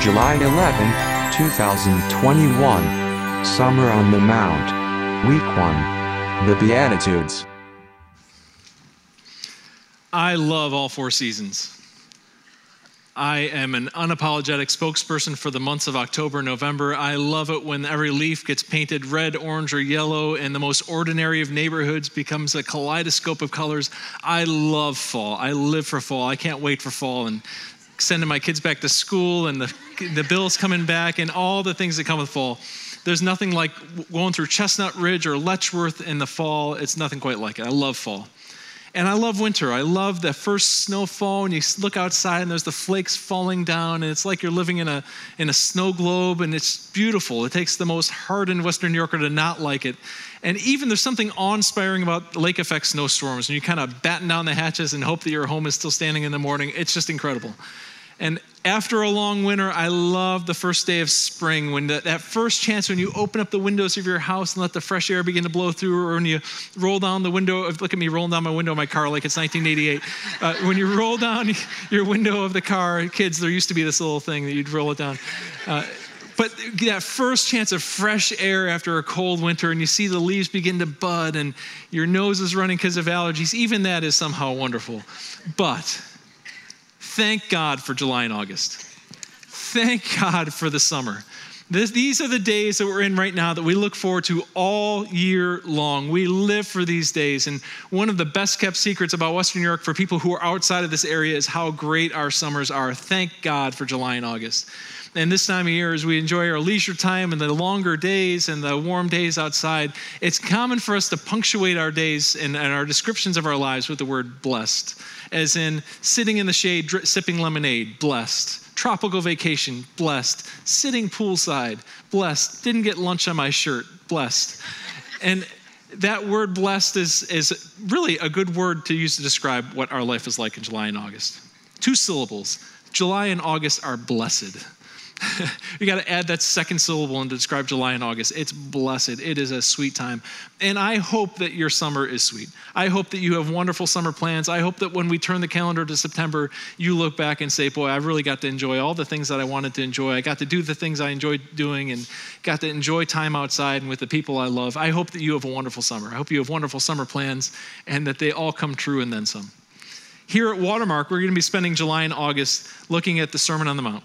July 11, 2021. Summer on the Mount. Week 1. The Beatitudes. I love all four seasons. I am an unapologetic spokesperson for the months of October November. I love it when every leaf gets painted red, orange, or yellow, and the most ordinary of neighborhoods becomes a kaleidoscope of colors. I love fall. I live for fall. I can't wait for fall and sending my kids back to school and the, the bills coming back and all the things that come with fall. There's nothing like going through Chestnut Ridge or Letchworth in the fall. It's nothing quite like it. I love fall. And I love winter. I love the first snowfall, and you look outside and there's the flakes falling down, and it's like you're living in a, in a snow globe, and it's beautiful. It takes the most hardened Western New Yorker to not like it. And even there's something awe inspiring about lake effect snowstorms, and you kind of batten down the hatches and hope that your home is still standing in the morning. It's just incredible. And after a long winter, I love the first day of spring when the, that first chance when you open up the windows of your house and let the fresh air begin to blow through, or when you roll down the window. Look at me rolling down my window of my car like it's 1988. Uh, when you roll down your window of the car, kids, there used to be this little thing that you'd roll it down. Uh, but that first chance of fresh air after a cold winter, and you see the leaves begin to bud, and your nose is running because of allergies, even that is somehow wonderful. But Thank God for July and August. Thank God for the summer. This, these are the days that we're in right now that we look forward to all year long. We live for these days. And one of the best kept secrets about Western New York for people who are outside of this area is how great our summers are. Thank God for July and August. And this time of year, as we enjoy our leisure time and the longer days and the warm days outside, it's common for us to punctuate our days and, and our descriptions of our lives with the word blessed as in sitting in the shade, sipping lemonade, blessed. Tropical vacation, blessed. Sitting poolside, blessed. Didn't get lunch on my shirt, blessed. And that word blessed is, is really a good word to use to describe what our life is like in July and August. Two syllables. July and August are blessed. You got to add that second syllable and describe July and August. It's blessed. It is a sweet time. And I hope that your summer is sweet. I hope that you have wonderful summer plans. I hope that when we turn the calendar to September, you look back and say, Boy, I really got to enjoy all the things that I wanted to enjoy. I got to do the things I enjoyed doing and got to enjoy time outside and with the people I love. I hope that you have a wonderful summer. I hope you have wonderful summer plans and that they all come true and then some. Here at Watermark, we're going to be spending July and August looking at the Sermon on the Mount.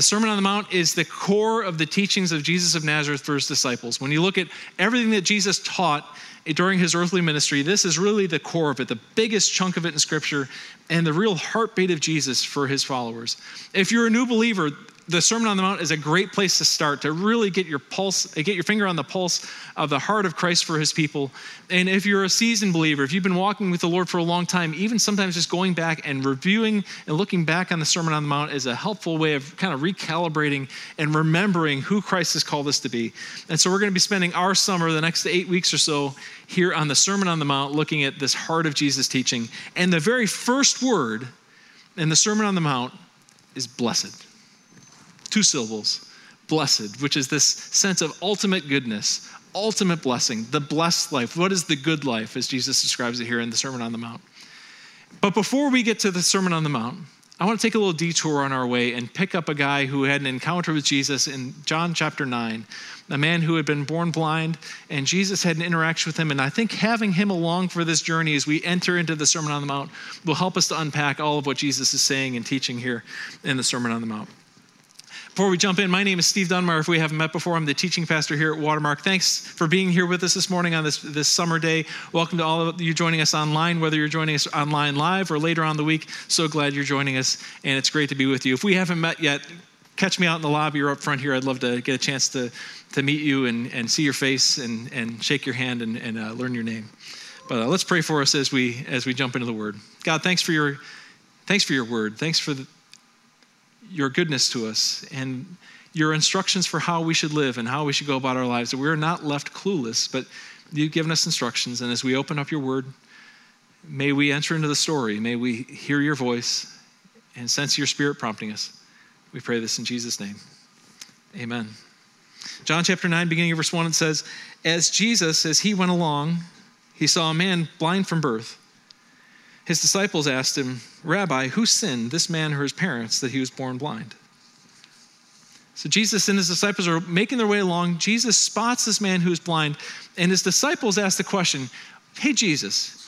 The Sermon on the Mount is the core of the teachings of Jesus of Nazareth for his disciples. When you look at everything that Jesus taught during his earthly ministry, this is really the core of it, the biggest chunk of it in Scripture, and the real heartbeat of Jesus for his followers. If you're a new believer, the Sermon on the Mount is a great place to start to really get your pulse, get your finger on the pulse of the heart of Christ for his people. And if you're a seasoned believer, if you've been walking with the Lord for a long time, even sometimes just going back and reviewing and looking back on the Sermon on the Mount is a helpful way of kind of recalibrating and remembering who Christ has called us to be. And so we're going to be spending our summer, the next eight weeks or so, here on the Sermon on the Mount, looking at this heart of Jesus teaching. And the very first word in the Sermon on the Mount is blessed two syllables, blessed, which is this sense of ultimate goodness, ultimate blessing, the blessed life. What is the good life, as Jesus describes it here in the Sermon on the Mount? But before we get to the Sermon on the Mount, I want to take a little detour on our way and pick up a guy who had an encounter with Jesus in John chapter 9, a man who had been born blind, and Jesus had an interaction with him. And I think having him along for this journey as we enter into the Sermon on the Mount will help us to unpack all of what Jesus is saying and teaching here in the Sermon on the Mount. Before we jump in, my name is Steve Dunmar. If we haven't met before, I'm the teaching pastor here at Watermark. Thanks for being here with us this morning on this, this summer day. Welcome to all of you joining us online, whether you're joining us online live or later on the week. So glad you're joining us, and it's great to be with you. If we haven't met yet, catch me out in the lobby or up front here. I'd love to get a chance to, to meet you and, and see your face and, and shake your hand and, and uh, learn your name. But uh, let's pray for us as we as we jump into the Word. God, thanks for your thanks for your Word. Thanks for the, your goodness to us and your instructions for how we should live and how we should go about our lives. That we're not left clueless, but you've given us instructions. And as we open up your word, may we enter into the story. May we hear your voice and sense your spirit prompting us. We pray this in Jesus' name. Amen. John chapter 9, beginning of verse 1, it says, As Jesus, as he went along, he saw a man blind from birth. His disciples asked him, Rabbi, who sinned, this man or his parents, that he was born blind? So Jesus and his disciples are making their way along. Jesus spots this man who's blind, and his disciples ask the question Hey, Jesus,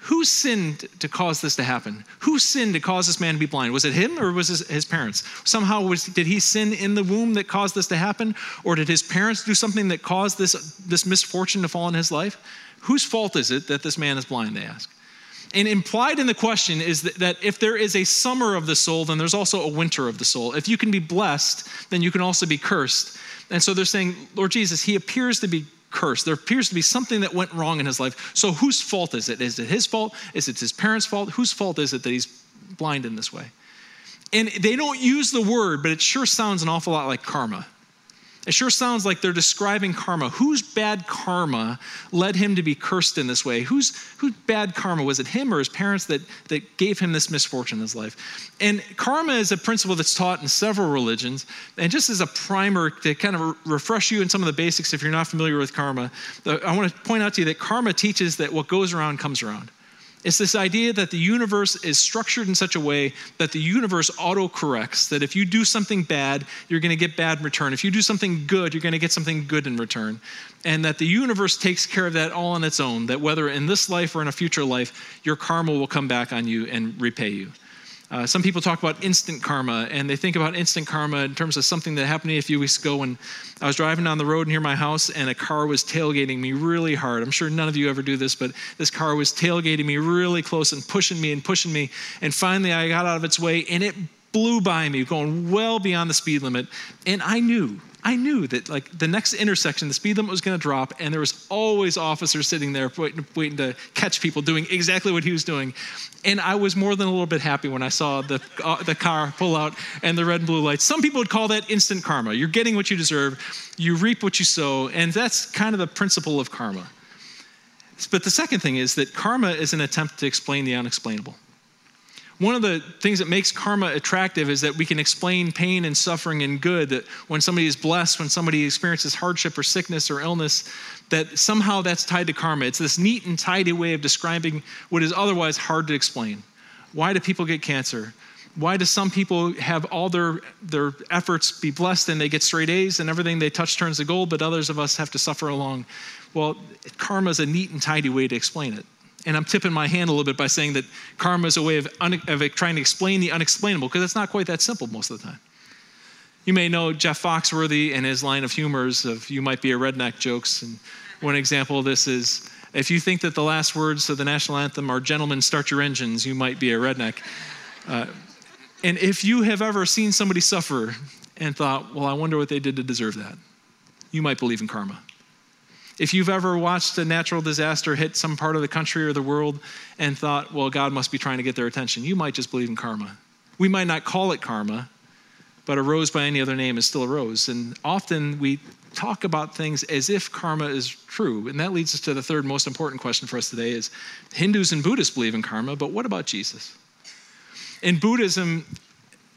who sinned to cause this to happen? Who sinned to cause this man to be blind? Was it him or was it his parents? Somehow, was, did he sin in the womb that caused this to happen? Or did his parents do something that caused this, this misfortune to fall in his life? Whose fault is it that this man is blind, they ask. And implied in the question is that, that, if there is a summer of the soul, then there's also a winter of the soul. If you can be blessed, then you can also be cursed. And so they're saying, Lord Jesus, he appears to be cursed. There appears to be something that went wrong in his life. So whose fault is it? Is it his fault? Is it his parents' fault? Whose fault is it that he's blind in this way? And they don't use the word, but it sure sounds an awful lot like karma. It sure sounds like they're describing karma. Whose bad karma led him to be cursed in this way? Whose, bad karma? Was it him or his parents that, that gave him this misfortune in his life? And karma is a principle that's taught in several religions. And just as a primer to kind of refresh you in some of the basics, if you're not familiar with karma, uh, I want to point out to you that karma teaches that what goes around comes around. It's this idea that the universe is structured in such a way that the universe auto corrects, that if you do something bad, you're going to get bad in return. If you do something good, you're going to get something good in return. And that the universe takes care of that all on its own, that whether in this life or in a future life, your karma will come back on you and repay you. Uh, some people talk about instant karma, and they think about instant karma in terms of something that happened to me a few weeks ago when I was driving down the road near my house, and a car was tailgating me really hard. I'm sure none of you ever do this, but this car was tailgating me really close and pushing me and pushing me. And finally, I got out of its way, and it blew by me, going well beyond the speed limit. And I knew I knew that like the next intersection, the speed limit was going to drop, and there was always officers sitting there waiting, waiting, to catch people doing exactly what he was doing. And I was more than a little bit happy when I saw the uh, the car pull out and the red and blue lights. Some people would call that instant karma. You're getting what you deserve. You reap what you sow, and that's kind of the principle of karma. But the second thing is that karma is an attempt to explain the unexplainable. One of the things that makes karma attractive is that we can explain pain and suffering and good. That when somebody is blessed, when somebody experiences hardship or sickness or illness, that somehow that's tied to karma. It's this neat and tidy way of describing what is otherwise hard to explain. Why do people get cancer? Why do some people have all their, their efforts be blessed and they get straight A's and everything they touch turns to gold, but others of us have to suffer along? Well, karma is a neat and tidy way to explain it. And I'm tipping my hand a little bit by saying that karma is a way of, un- of trying to explain the unexplainable, because it's not quite that simple most of the time. You may know Jeff Foxworthy and his line of humors of you might be a redneck jokes. And one example of this is if you think that the last words of the national anthem are gentlemen, start your engines, you might be a redneck. Uh, and if you have ever seen somebody suffer and thought, well, I wonder what they did to deserve that, you might believe in karma. If you've ever watched a natural disaster hit some part of the country or the world and thought, well, God must be trying to get their attention, you might just believe in karma. We might not call it karma, but a rose by any other name is still a rose. And often we talk about things as if karma is true. And that leads us to the third most important question for us today is Hindus and Buddhists believe in karma, but what about Jesus? In Buddhism,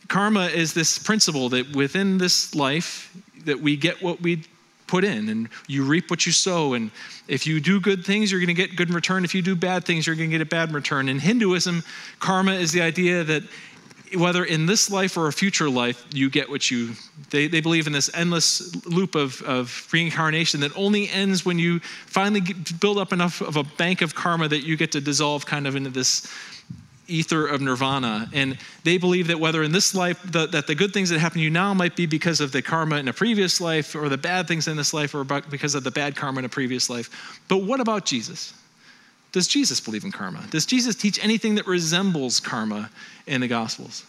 karma is this principle that within this life that we get what we put in and you reap what you sow and if you do good things you're going to get good in return. If you do bad things you're going to get a bad in return. In hinduism karma is the idea that whether in this life or a future life you get what you they, they believe in this endless loop of, of reincarnation that only ends when you finally build up enough of a bank of karma that you get to dissolve kind of into this ether of nirvana. And they believe that whether in this life, the, that the good things that happen to you now might be because of the karma in a previous life, or the bad things in this life, or because of the bad karma in a previous life. But what about Jesus? Does Jesus believe in karma? Does Jesus teach anything that resembles karma in the Gospels?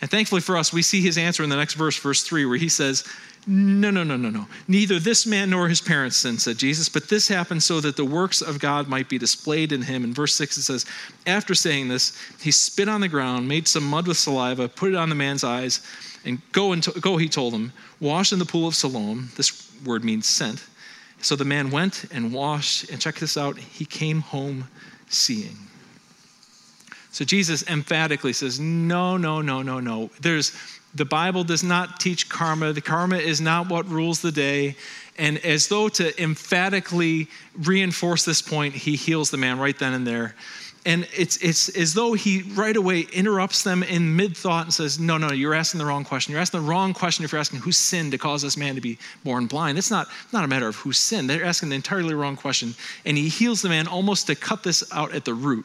And thankfully for us, we see his answer in the next verse, verse 3, where he says, No, no, no, no, no. Neither this man nor his parents sinned, said Jesus, but this happened so that the works of God might be displayed in him. In verse 6, it says, After saying this, he spit on the ground, made some mud with saliva, put it on the man's eyes, and go, and go he told him, wash in the pool of Siloam. This word means sent. So the man went and washed, and check this out, he came home seeing. So Jesus emphatically says, no, no, no, no, no. There's the Bible does not teach karma. The karma is not what rules the day. And as though to emphatically reinforce this point, he heals the man right then and there. And it's, it's as though he right away interrupts them in mid thought and says, No, no, you're asking the wrong question. You're asking the wrong question if you're asking who sinned to cause this man to be born blind. It's not, not a matter of who sinned. They're asking the entirely wrong question. And he heals the man almost to cut this out at the root.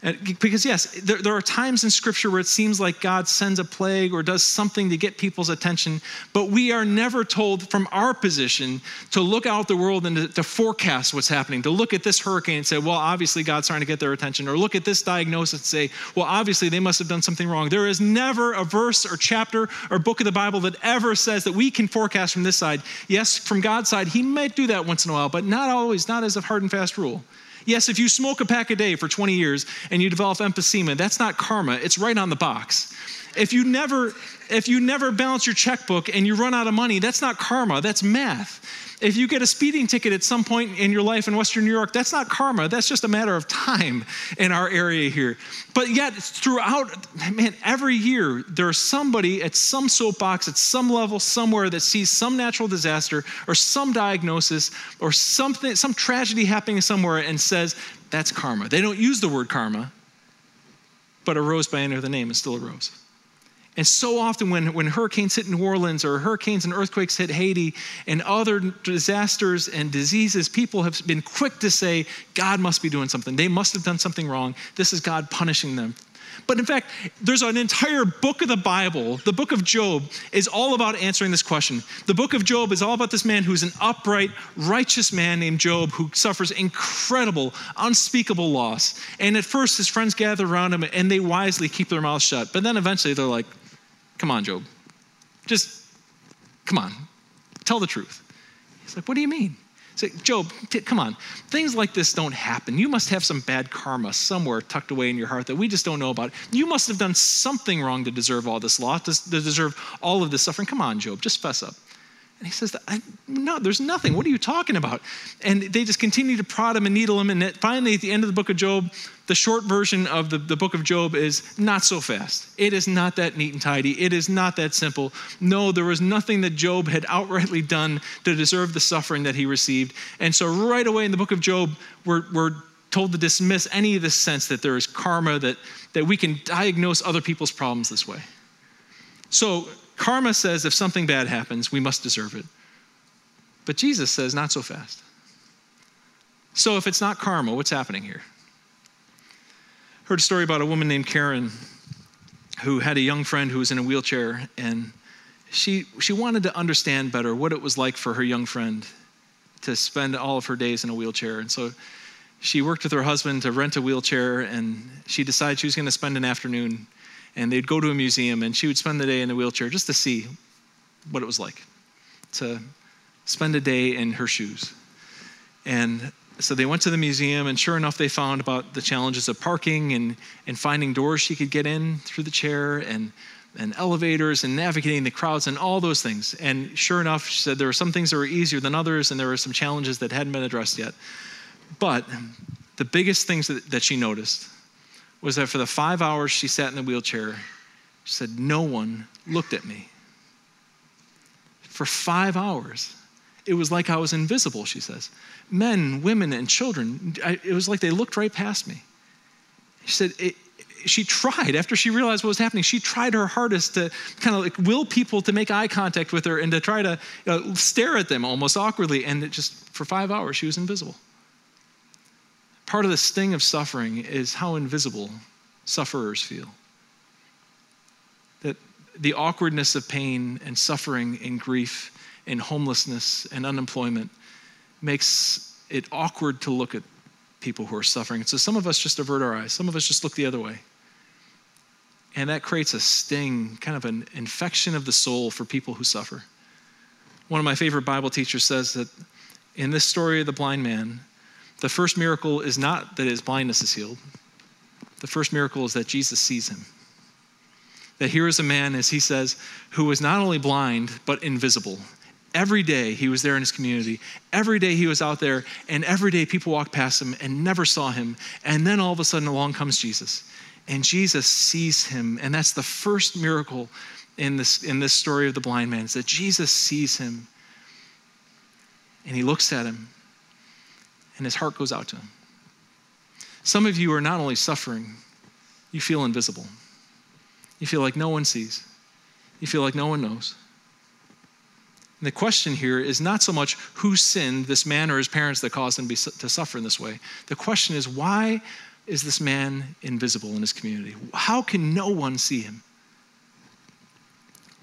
Because, yes, there, there, are times in Scripture where it seems like God sends a plague or does something to get people's attention, but we are never told from our position to look out the world and to, to, forecast what's happening, to look at this hurricane and say, well, obviously God's trying to get their attention, or look at this diagnosis and say, well, obviously they must have done something wrong. There is never a verse or chapter or book of the Bible that ever says that we can forecast from this side. Yes, from God's side, He might do that once in a while, but not always, not as a hard and fast rule. Yes, if you smoke a pack a day for 20 years and you develop emphysema, that's not karma, it's right on the box. If you never if you never balance your checkbook and you run out of money, that's not karma, that's math. If you get a speeding ticket at some point in your life in Western New York, that's not karma. That's just a matter of time in our area here. But yet, throughout, man, every year, there's somebody at some soapbox, at some level, somewhere that sees some natural disaster or some diagnosis or something, some tragedy happening somewhere and says, that's karma. They don't use the word karma, but a rose by any other name is still a rose. And so often, when, when hurricanes hit New Orleans or hurricanes and earthquakes hit Haiti and other disasters and diseases, people have been quick to say, God must be doing something. They must have done something wrong. This is God punishing them. But in fact, there's an entire book of the Bible, the book of Job, is all about answering this question. The book of Job is all about this man who's an upright, righteous man named Job who suffers incredible, unspeakable loss. And at first, his friends gather around him and they wisely keep their mouths shut. But then eventually, they're like, Come on, Job. Just, come on. Tell the truth. He's like, What do you mean? Say, Job, t- come on. Things like this don't happen. You must have some bad karma somewhere tucked away in your heart that we just don't know about. You must have done something wrong to deserve all this loss, to, to deserve all of this suffering. Come on, Job, just fess up. And he says, No, there's nothing. What are you talking about? And they just continue to prod him and needle him. And finally, at the end of the book of Job, the short version of the, the book of Job is not so fast. It is not that neat and tidy. It is not that simple. No, there was nothing that Job had outrightly done to deserve the suffering that he received. And so, right away in the book of Job, we're, we're told to dismiss any of this sense that there is karma, that, that we can diagnose other people's problems this way. So, Karma says if something bad happens, we must deserve it. But Jesus says, not so fast. So if it's not karma, what's happening here? Heard a story about a woman named Karen who had a young friend who was in a wheelchair, and she, she wanted to understand better what it was like for her young friend to spend all of her days in a wheelchair. And so she worked with her husband to rent a wheelchair, and she decided she was going to spend an afternoon and they'd go to a museum and she would spend the day in the wheelchair just to see what it was like to spend a day in her shoes. And so they went to the museum, and sure enough, they found about the challenges of parking and, and finding doors she could get in through the chair and, and elevators and navigating the crowds and all those things. And sure enough, she said there were some things that were easier than others, and there were some challenges that hadn't been addressed yet. But the biggest things that, that she noticed was that for the five hours she sat in the wheelchair, she said, No one looked at me. For five hours. It was like I was invisible, she says. Men, women, and children, I, it was like they looked right past me. She said, it, she tried after she realized what was happening she tried her hardest to kind of like will people to make eye contact with her and to try to you know, stare at them almost awkwardly and it just for five hours she was invisible Part of the sting of suffering is how invisible sufferers feel. That the awkwardness of pain and suffering and grief and homelessness and unemployment makes it awkward to look at people who are suffering. So some of us just avert our eyes, some of us just look the other way. And that creates a sting, kind of an infection of the soul for people who suffer. One of my favorite Bible teachers says that in this story of the blind man, the first miracle is not that his blindness is healed. The first miracle is that Jesus sees him. That here is a man, as he says, who was not only blind, but invisible. Every day he was there in his community. Every day he was out there, and every day people walked past him and never saw him. And then all of a sudden along comes Jesus. And Jesus sees him. And that's the first miracle in this, in this story of the blind man, is that Jesus sees him. And he looks at him and his heart goes out to him. Some of you are not only suffering, you feel invisible. You feel like no one sees. You feel like no one knows. And the question here is not so much who sinned, this man or his parents that caused him to suffer in this way. The question is why is this man invisible in his community? How can no one see him?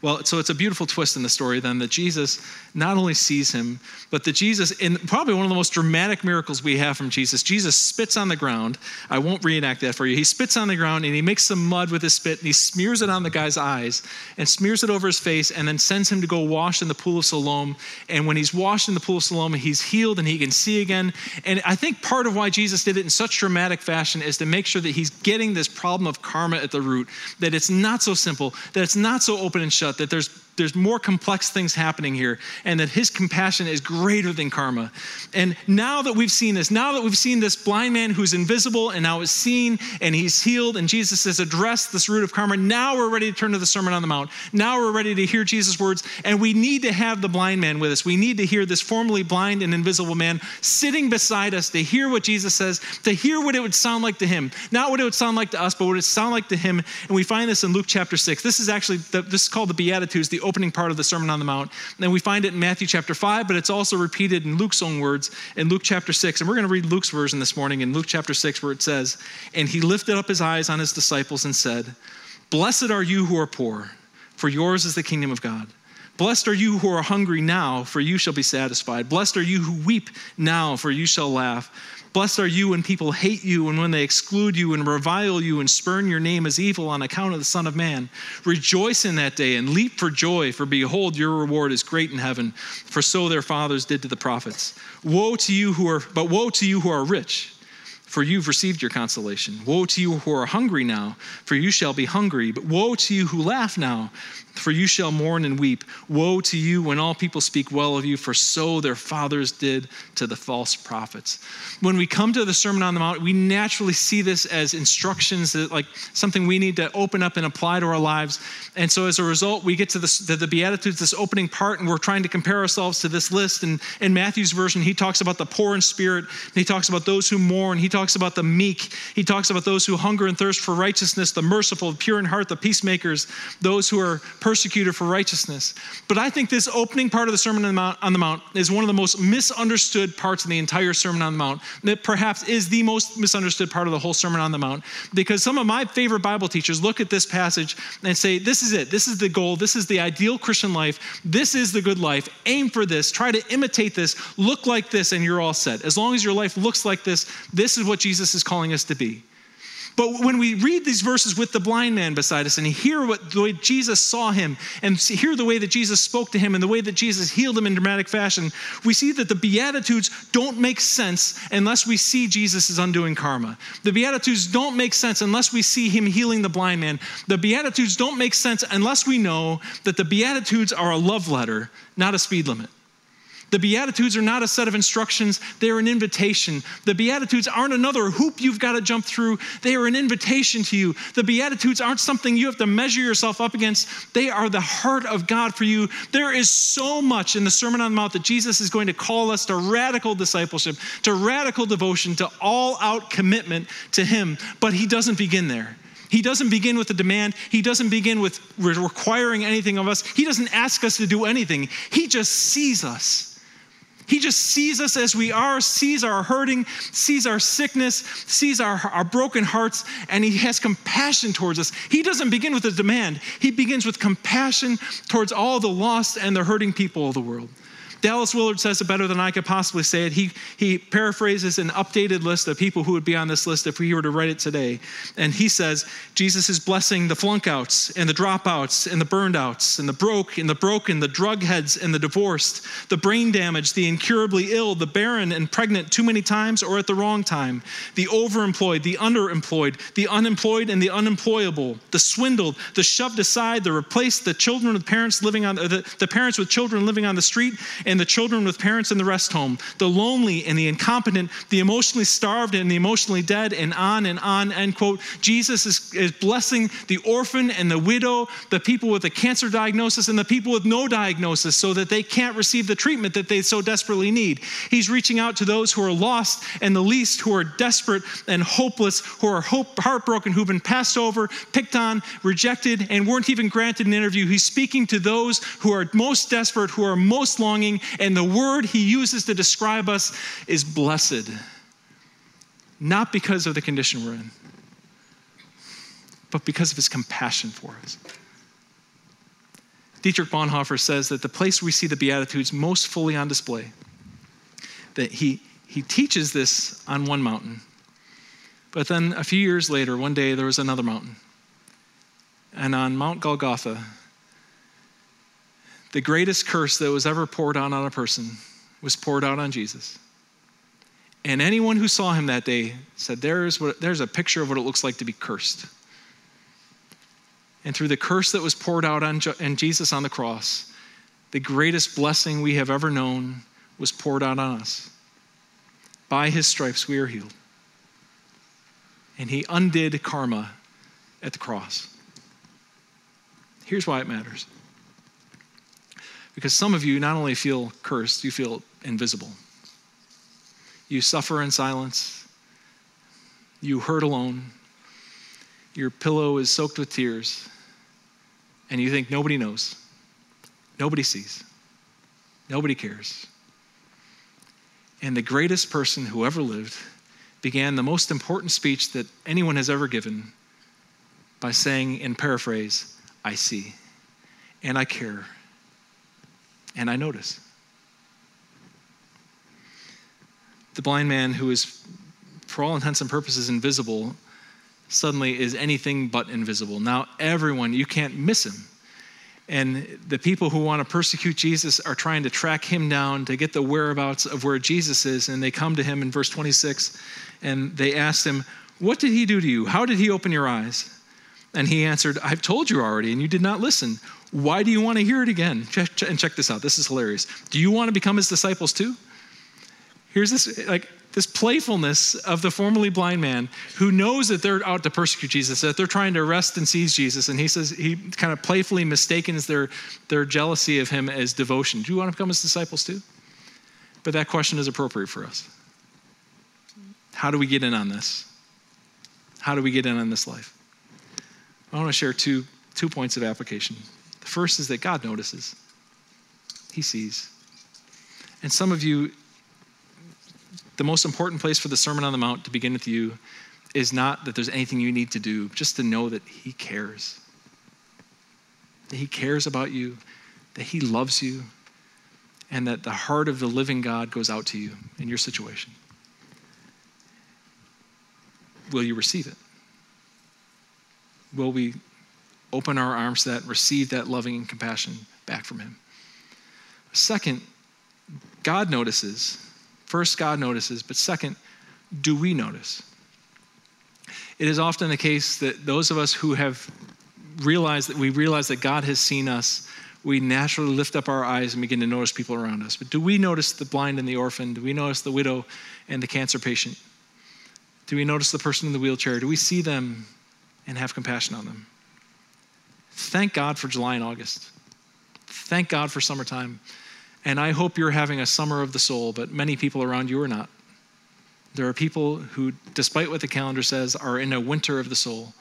Well, so it's a beautiful twist in the story then that Jesus not only sees him, but that Jesus, in probably one of the most dramatic miracles we have from Jesus, Jesus spits on the ground. I won't reenact that for you. He spits on the ground and he makes some mud with his spit and he smears it on the guy's eyes and smears it over his face and then sends him to go wash in the pool of Siloam. And when he's washed in the pool of Siloam, he's healed and he can see again. And I think part of why Jesus did it in such dramatic fashion is to make sure that he's getting this problem of karma at the root, that it's not so simple, that it's not so open and shut that there's there's more complex things happening here, and that his compassion is greater than karma. And now that we've seen this, now that we've seen this blind man who's invisible and now is seen and he's healed, and Jesus has addressed this root of karma, now we're ready to turn to the Sermon on the Mount. Now we're ready to hear Jesus' words, and we need to have the blind man with us. We need to hear this formerly blind and invisible man sitting beside us to hear what Jesus says, to hear what it would sound like to him. Not what it would sound like to us, but what it sound like to him. And we find this in Luke chapter 6. This is actually, the, this is called the Beatitudes, the opening part of the Sermon on the Mount. And we find it in Matthew chapter 5, but it's also repeated in Luke's own words in Luke chapter 6. And we're going to read Luke's version this morning in Luke chapter 6, where it says, And he lifted up his eyes on his disciples and said, Blessed are you who are poor, for yours is the kingdom of God. Blessed are you who are hungry now, for you shall be satisfied. Blessed are you who weep now, for you shall laugh. Blessed are you when people hate you and when they exclude you and revile you and spurn your name as evil on account of the Son of Man. Rejoice in that day and leap for joy, for behold, your reward is great in heaven, for so their fathers did to the prophets. Woe to you who are, but woe to you who are rich for you've received your consolation. Woe to you who are hungry now, for you shall be hungry. But woe to you who laugh now, for you shall mourn and weep. Woe to you when all people speak well of you, for so their fathers did to the false prophets. When we come to the Sermon on the Mount, we naturally see this as instructions, that, like something we need to open up and apply to our lives. And so as a result, we get to, to the Beatitudes, this opening part, and we're trying to compare ourselves to this list. And in Matthew's version, he talks about the poor in spirit, he talks about those who mourn, he talks about the meek, he talks about those who hunger and thirst for righteousness, the merciful, pure in heart, the peacemakers, those who are persecuted for righteousness. But I think this opening part of the Sermon on the, Mount, on the Mount is one of the most misunderstood parts of the entire Sermon on the Mount. That perhaps is the most misunderstood part of the whole Sermon on the Mount. Because some of my favorite Bible teachers look at this passage and say, This is it. This is the goal. This is the ideal Christian life. This is the good life. Aim for this. Try to imitate this. Look like this, and you're all set. As long as your life looks like this, this is what Jesus is calling us to be. But when we read these verses with the blind man beside us and hear what the way Jesus saw him and hear the way that Jesus spoke to him and the way that Jesus healed him in dramatic fashion, we see that the Beatitudes don't make sense unless we see Jesus' is undoing karma. The Beatitudes don't make sense unless we see him healing the blind man. The Beatitudes don't make sense unless we know that the Beatitudes are a love letter, not a speed limit. The Beatitudes are not a set of instructions, they're an invitation. The Beatitudes aren't another hoop you've got to jump through, they are an invitation to you. The Beatitudes aren't something you have to measure yourself up against, they are the heart of God for you. There is so much in the Sermon on the Mount that Jesus is going to call us to radical discipleship, to radical devotion, to all out commitment to Him, but He doesn't begin there. He doesn't begin with a demand. He doesn't begin with requiring anything of us. He doesn't ask us to do anything. He just sees us. He just sees us as we are, sees our hurting, sees our sickness, sees our, our broken hearts, and He has compassion towards us. He doesn't begin with a demand, He begins with compassion towards all the lost and the hurting people of the world. Dallas Willard says it better than I could possibly say it. He, he paraphrases an updated list of people who would be on this list if we were to write it today. And he says, Jesus is blessing the flunkouts and the dropouts and the burned outs and the broke and the broken, the drug heads and the divorced, the brain damaged, the incurably ill, the barren and pregnant too many times or at the wrong time, the overemployed, the underemployed, the unemployed and the unemployable, the swindled, the shoved aside, the replaced, the children with parents living on the, the parents with children living on the street, and and the children with parents in the rest home, the lonely and the incompetent, the emotionally starved and the emotionally dead, and on and on, end quote. Jesus is, is blessing the orphan and the widow, the people with a cancer diagnosis and the people with no diagnosis so that they can't receive the treatment that they so desperately need. He's reaching out to those who are lost and the least, who are desperate and hopeless, who are hope, heartbroken, who've been passed over, picked on, rejected, and weren't even granted an interview. He's speaking to those who are most desperate, who are most longing, and the word he uses to describe us is blessed. Not because of the condition we're in, but because of his compassion for us. Dietrich Bonhoeffer says that the place we see the Beatitudes most fully on display, that he, he teaches this on one mountain. But then a few years later, one day, there was another mountain. And on Mount Golgotha, the greatest curse that was ever poured out on a person was poured out on Jesus. And anyone who saw him that day said, there's, what, there's a picture of what it looks like to be cursed. And through the curse that was poured out on, on Jesus on the cross, the greatest blessing we have ever known was poured out on us. By his stripes we are healed. And he undid karma at the cross. Here's why it matters because some of you not only feel cursed, you feel invisible. You suffer in silence. You hurt alone. Your pillow is soaked with tears. And you think nobody knows. Nobody sees. Nobody cares. And the greatest person who ever lived began the most important speech that anyone has ever given by saying, in paraphrase, I see, and I care, and I notice. The blind man who is, for all intents and purposes, invisible, suddenly is anything but invisible. Now, everyone, you can't miss him. And the people who want to persecute Jesus are trying to track him down to get the whereabouts of where Jesus is. And they come to him in verse 26 and they ask him, What did he do to you? How did he open your eyes? And he answered, I've told you already, and you did not listen. Why do you want to hear it again? And check this out. This is hilarious. Do you want to become his disciples too? Here's this like this playfulness of the formerly blind man who knows that they're out to persecute Jesus, that they're trying to arrest and seize Jesus. And he says he kind of playfully mistakens their, their jealousy of him as devotion. Do you want to become his disciples too? But that question is appropriate for us. How do we get in on this? How do we get in on this life? I want to share two, two points of application. The first is that God notices, He sees. And some of you, the most important place for the Sermon on the Mount to begin with you is not that there's anything you need to do, just to know that He cares. That He cares about you, that He loves you, and that the heart of the living God goes out to you in your situation. Will you receive it? Will we open our arms to that, receive that loving and compassion back from Him. Second, God notices. First, God notices, but second, do we notice? It is often the case that those of us who have realized that we realize that God has seen us, we naturally lift up our eyes and begin to notice people around us. But do we notice the blind and the orphan? Do we notice the widow and the cancer patient? Do we notice the person in the wheelchair? Do we see them and have compassion on them? Thank God for July and August. Thank God for summertime. And I hope you're having a summer of the soul, but many people around you are not. There are people who, despite what the calendar says, are in a winter of the soul.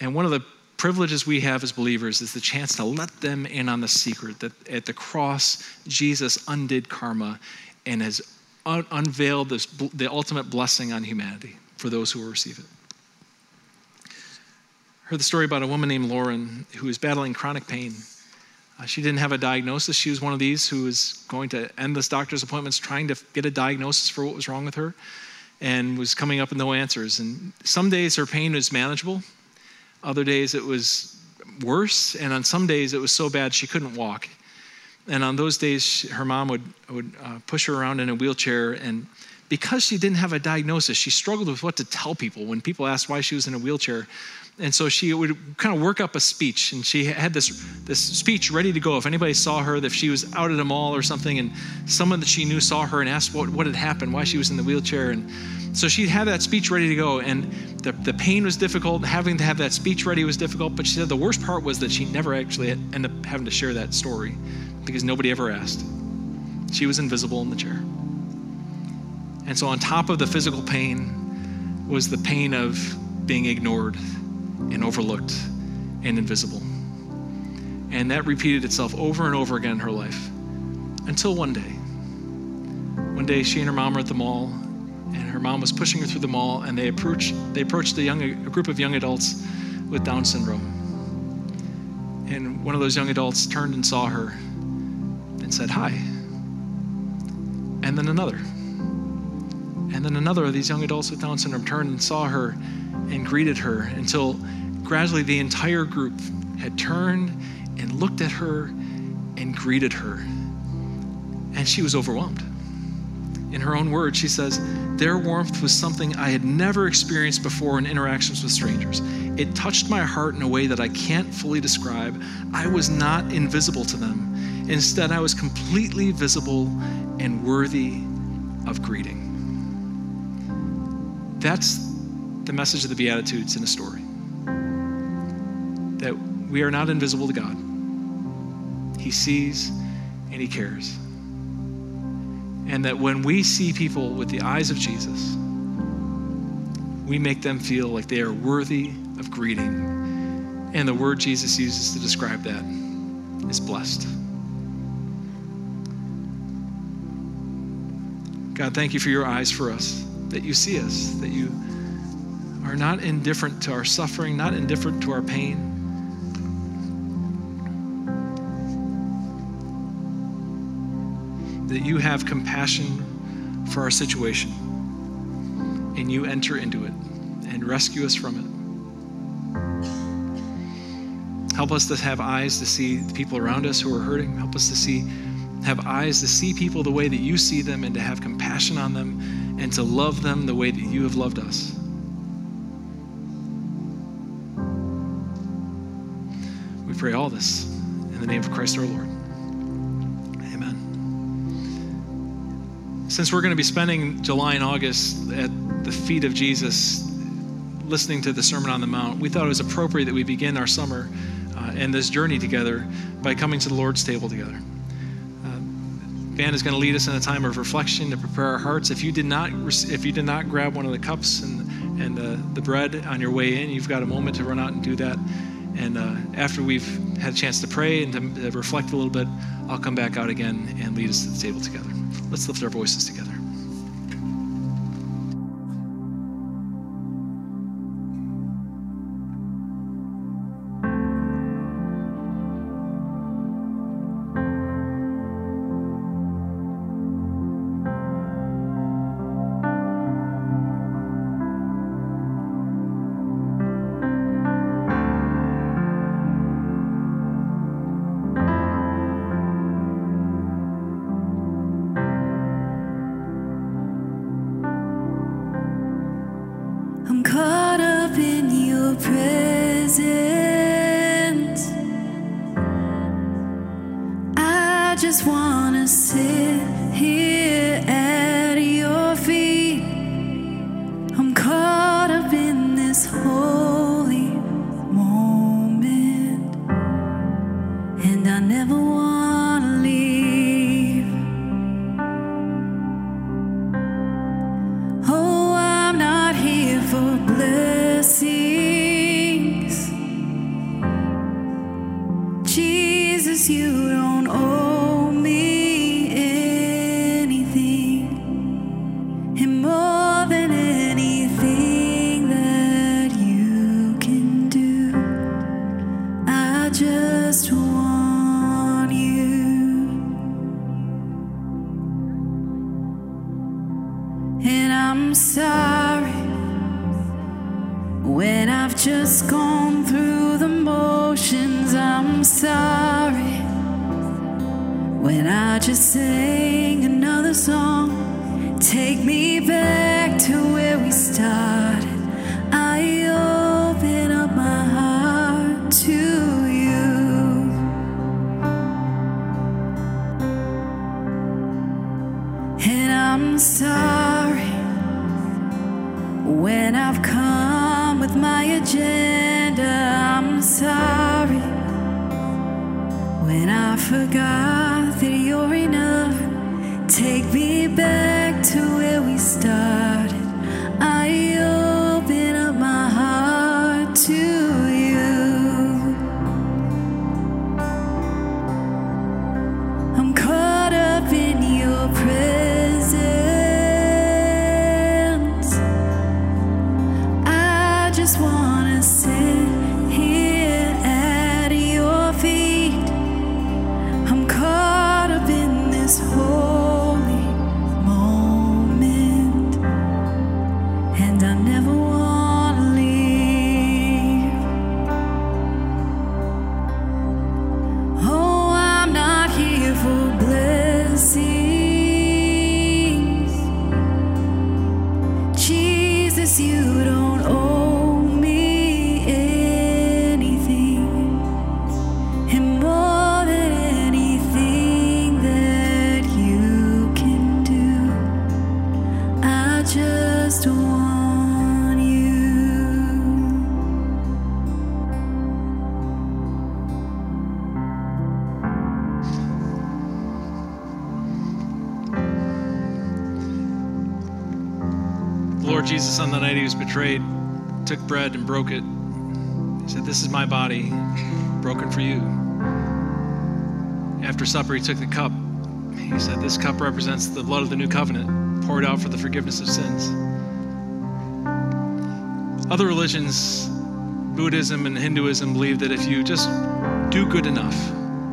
And one of the privileges we have as believers is the chance to let them in on the secret that at the cross, Jesus undid karma and has un- unveiled this, the ultimate blessing on humanity for those who will receive it heard the story about a woman named Lauren who was battling chronic pain. Uh, she didn't have a diagnosis. She was one of these who was going to endless doctor's appointments trying to get a diagnosis for what was wrong with her and was coming up with no answers. And some days her pain was manageable, other days it was worse, and on some days it was so bad she couldn't walk. And on those days, her mom would, would uh, push her around in a wheelchair and because she didn't have a diagnosis, she struggled with what to tell people when people asked why she was in a wheelchair. And so she would kind of work up a speech, and she had this, this speech ready to go. If anybody saw her, if she was out at a mall or something, and someone that she knew saw her and asked what, what had happened, why she was in the wheelchair. And so she'd have that speech ready to go, and the, the pain was difficult. Having to have that speech ready was difficult, but she said the worst part was that she never actually ended up having to share that story because nobody ever asked. She was invisible in the chair. And so, on top of the physical pain, was the pain of being ignored and overlooked and invisible. And that repeated itself over and over again in her life until one day. One day, she and her mom were at the mall, and her mom was pushing her through the mall, and they approached, they approached a, young, a group of young adults with Down syndrome. And one of those young adults turned and saw her and said, Hi. And then another. Then another of these young adults with Down syndrome turned and saw her and greeted her until gradually the entire group had turned and looked at her and greeted her. And she was overwhelmed. In her own words, she says, Their warmth was something I had never experienced before in interactions with strangers. It touched my heart in a way that I can't fully describe. I was not invisible to them. Instead, I was completely visible and worthy of greeting. That's the message of the Beatitudes in a story that we are not invisible to God, He sees and He cares. And that when we see people with the eyes of Jesus, we make them feel like they are worthy of greeting. And the word Jesus uses to describe that is blessed. God, thank you for your eyes for us, that you see us, that you are not indifferent to our suffering, not indifferent to our pain. That you have compassion for our situation and you enter into it and rescue us from it. Help us to have eyes to see people around us who are hurting. Help us to see have eyes to see people the way that you see them and to have compassion on them and to love them the way that you have loved us. We pray all this in the name of Christ our Lord. Amen. Since we're going to be spending July and August at the feet of Jesus, listening to the Sermon on the Mount, we thought it was appropriate that we begin our summer uh, and this journey together by coming to the Lord's table together band is going to lead us in a time of reflection to prepare our hearts. If you did not, if you did not grab one of the cups and and the, the bread on your way in, you've got a moment to run out and do that. And uh, after we've had a chance to pray and to, to reflect a little bit, I'll come back out again and lead us to the table together. Let's lift our voices together. for blessing. Back Lord Jesus, on the night he was betrayed, took bread and broke it. He said, This is my body, broken for you. After supper, he took the cup. He said, This cup represents the blood of the new covenant, poured out for the forgiveness of sins. Other religions, Buddhism and Hinduism, believe that if you just do good enough,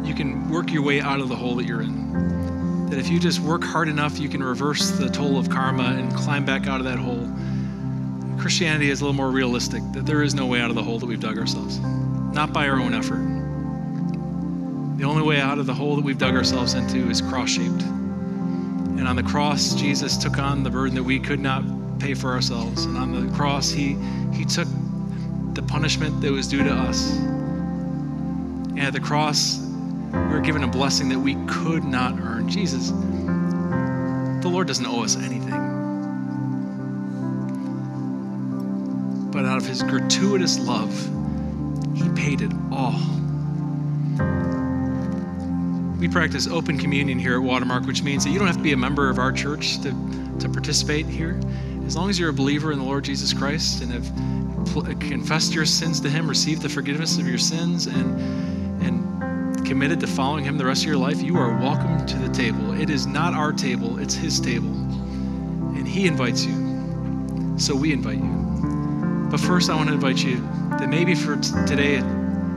you can work your way out of the hole that you're in. That if you just work hard enough, you can reverse the toll of karma and climb back out of that hole. Christianity is a little more realistic, that there is no way out of the hole that we've dug ourselves, not by our own effort. The only way out of the hole that we've dug ourselves into is cross shaped. And on the cross, Jesus took on the burden that we could not pay for ourselves. And on the cross, he, he took the punishment that was due to us. And at the cross, we were given a blessing that we could not earn. Jesus, the Lord doesn't owe us anything. But out of his gratuitous love, he paid it all. We practice open communion here at Watermark, which means that you don't have to be a member of our church to, to participate here. As long as you're a believer in the Lord Jesus Christ and have confessed your sins to him, received the forgiveness of your sins, and committed to following him the rest of your life, you are welcome to the table. It is not our table, it's his table. And he invites you. So we invite you. But first, I want to invite you that maybe for t- today,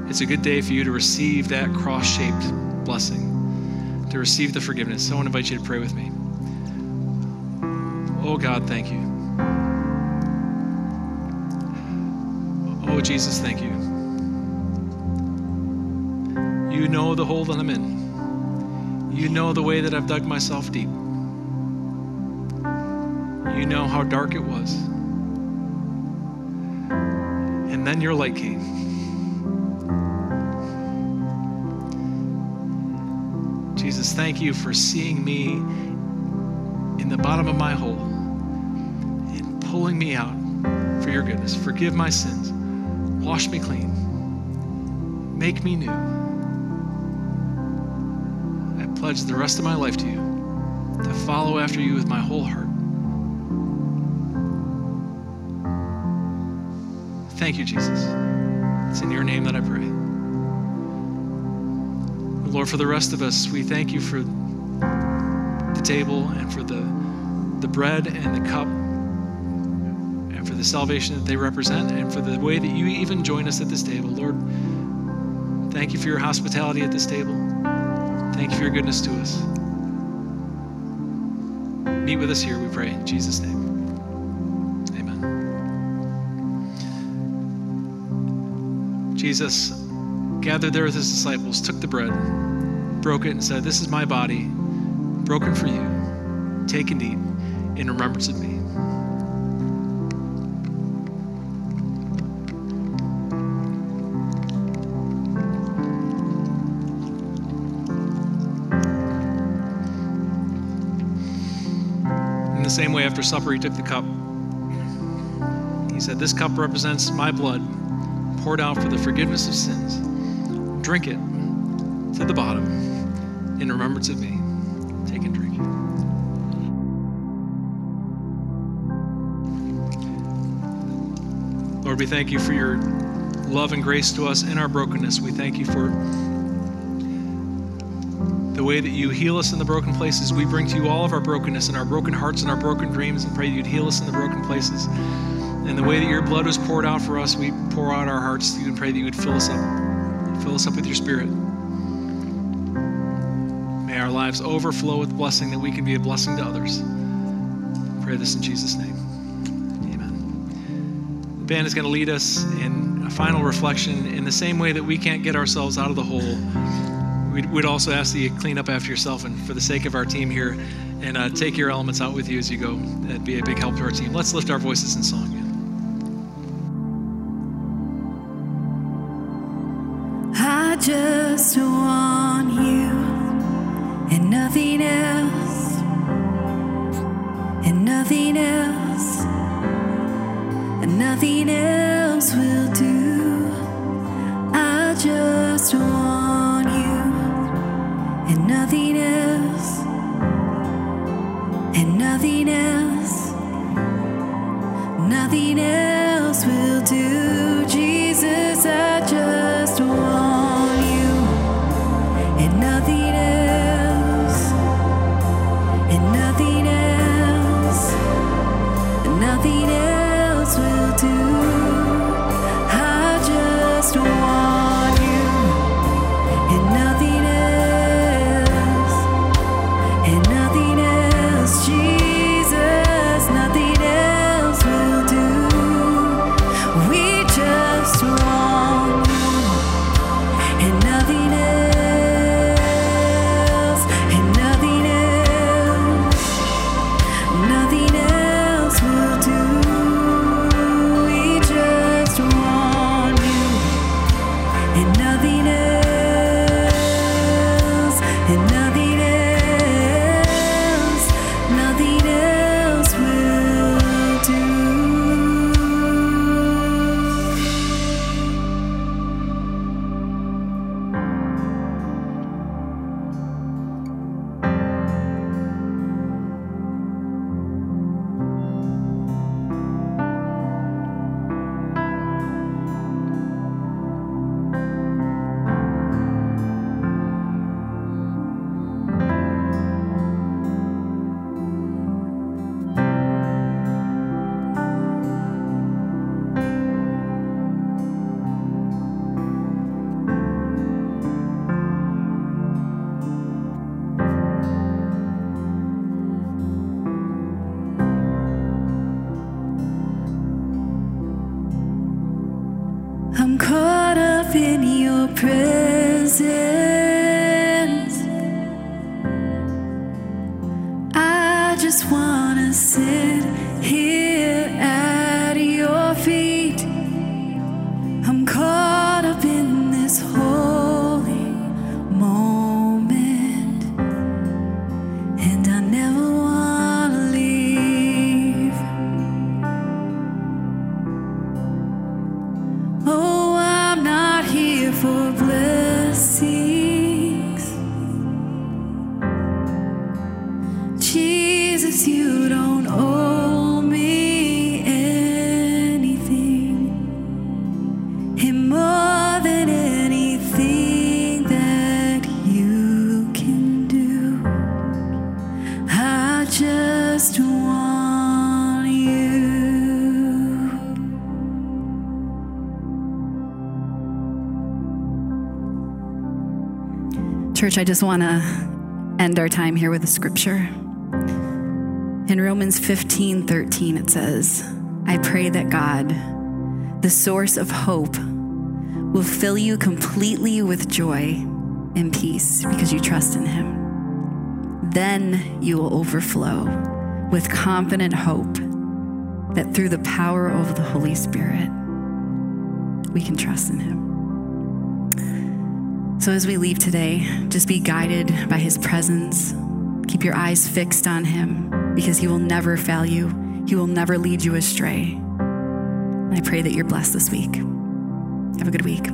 it's a good day for you to receive that cross shaped blessing, to receive the forgiveness. So I want to invite you to pray with me. Oh, God, thank you. Oh, Jesus, thank you. You know the hole that I'm in. You know the way that I've dug myself deep. You know how dark it was. And then your light came. Jesus, thank you for seeing me in the bottom of my hole and pulling me out for your goodness. Forgive my sins. Wash me clean. Make me new. Pledge the rest of my life to you to follow after you with my whole heart. Thank you, Jesus. It's in your name that I pray. Lord, for the rest of us, we thank you for the table and for the, the bread and the cup and for the salvation that they represent and for the way that you even join us at this table. Lord, thank you for your hospitality at this table. Thank you for your goodness to us. Meet with us here, we pray, in Jesus' name. Amen. Jesus gathered there with his disciples, took the bread, broke it, and said, This is my body, broken for you. Take and eat. in remembrance of me. Same way, after supper, he took the cup. He said, This cup represents my blood poured out for the forgiveness of sins. Drink it to the bottom in remembrance of me. Take and drink. Lord, we thank you for your love and grace to us in our brokenness. We thank you for way that you heal us in the broken places. We bring to you all of our brokenness and our broken hearts and our broken dreams and pray that you'd heal us in the broken places. And the way that your blood was poured out for us, we pour out our hearts to you and pray that you would fill us up. Fill us up with your spirit. May our lives overflow with blessing that we can be a blessing to others. Pray this in Jesus' name. Amen. The band is going to lead us in a final reflection in the same way that we can't get ourselves out of the hole. We'd, we'd also ask that you clean up after yourself and for the sake of our team here and uh, take your elements out with you as you go. That'd be a big help to our team. Let's lift our voices in song. I just want you and nothing else, and nothing else, and nothing else will do. I just want nothing else, and nothing else, nothing else will do. Church, I just want to end our time here with a scripture. In Romans 15 13, it says, I pray that God, the source of hope, will fill you completely with joy and peace because you trust in Him. Then you will overflow with confident hope that through the power of the Holy Spirit, we can trust in Him. So as we leave today, just be guided by His presence. Keep your eyes fixed on Him because He will never fail you, He will never lead you astray. I pray that you're blessed this week. Have a good week.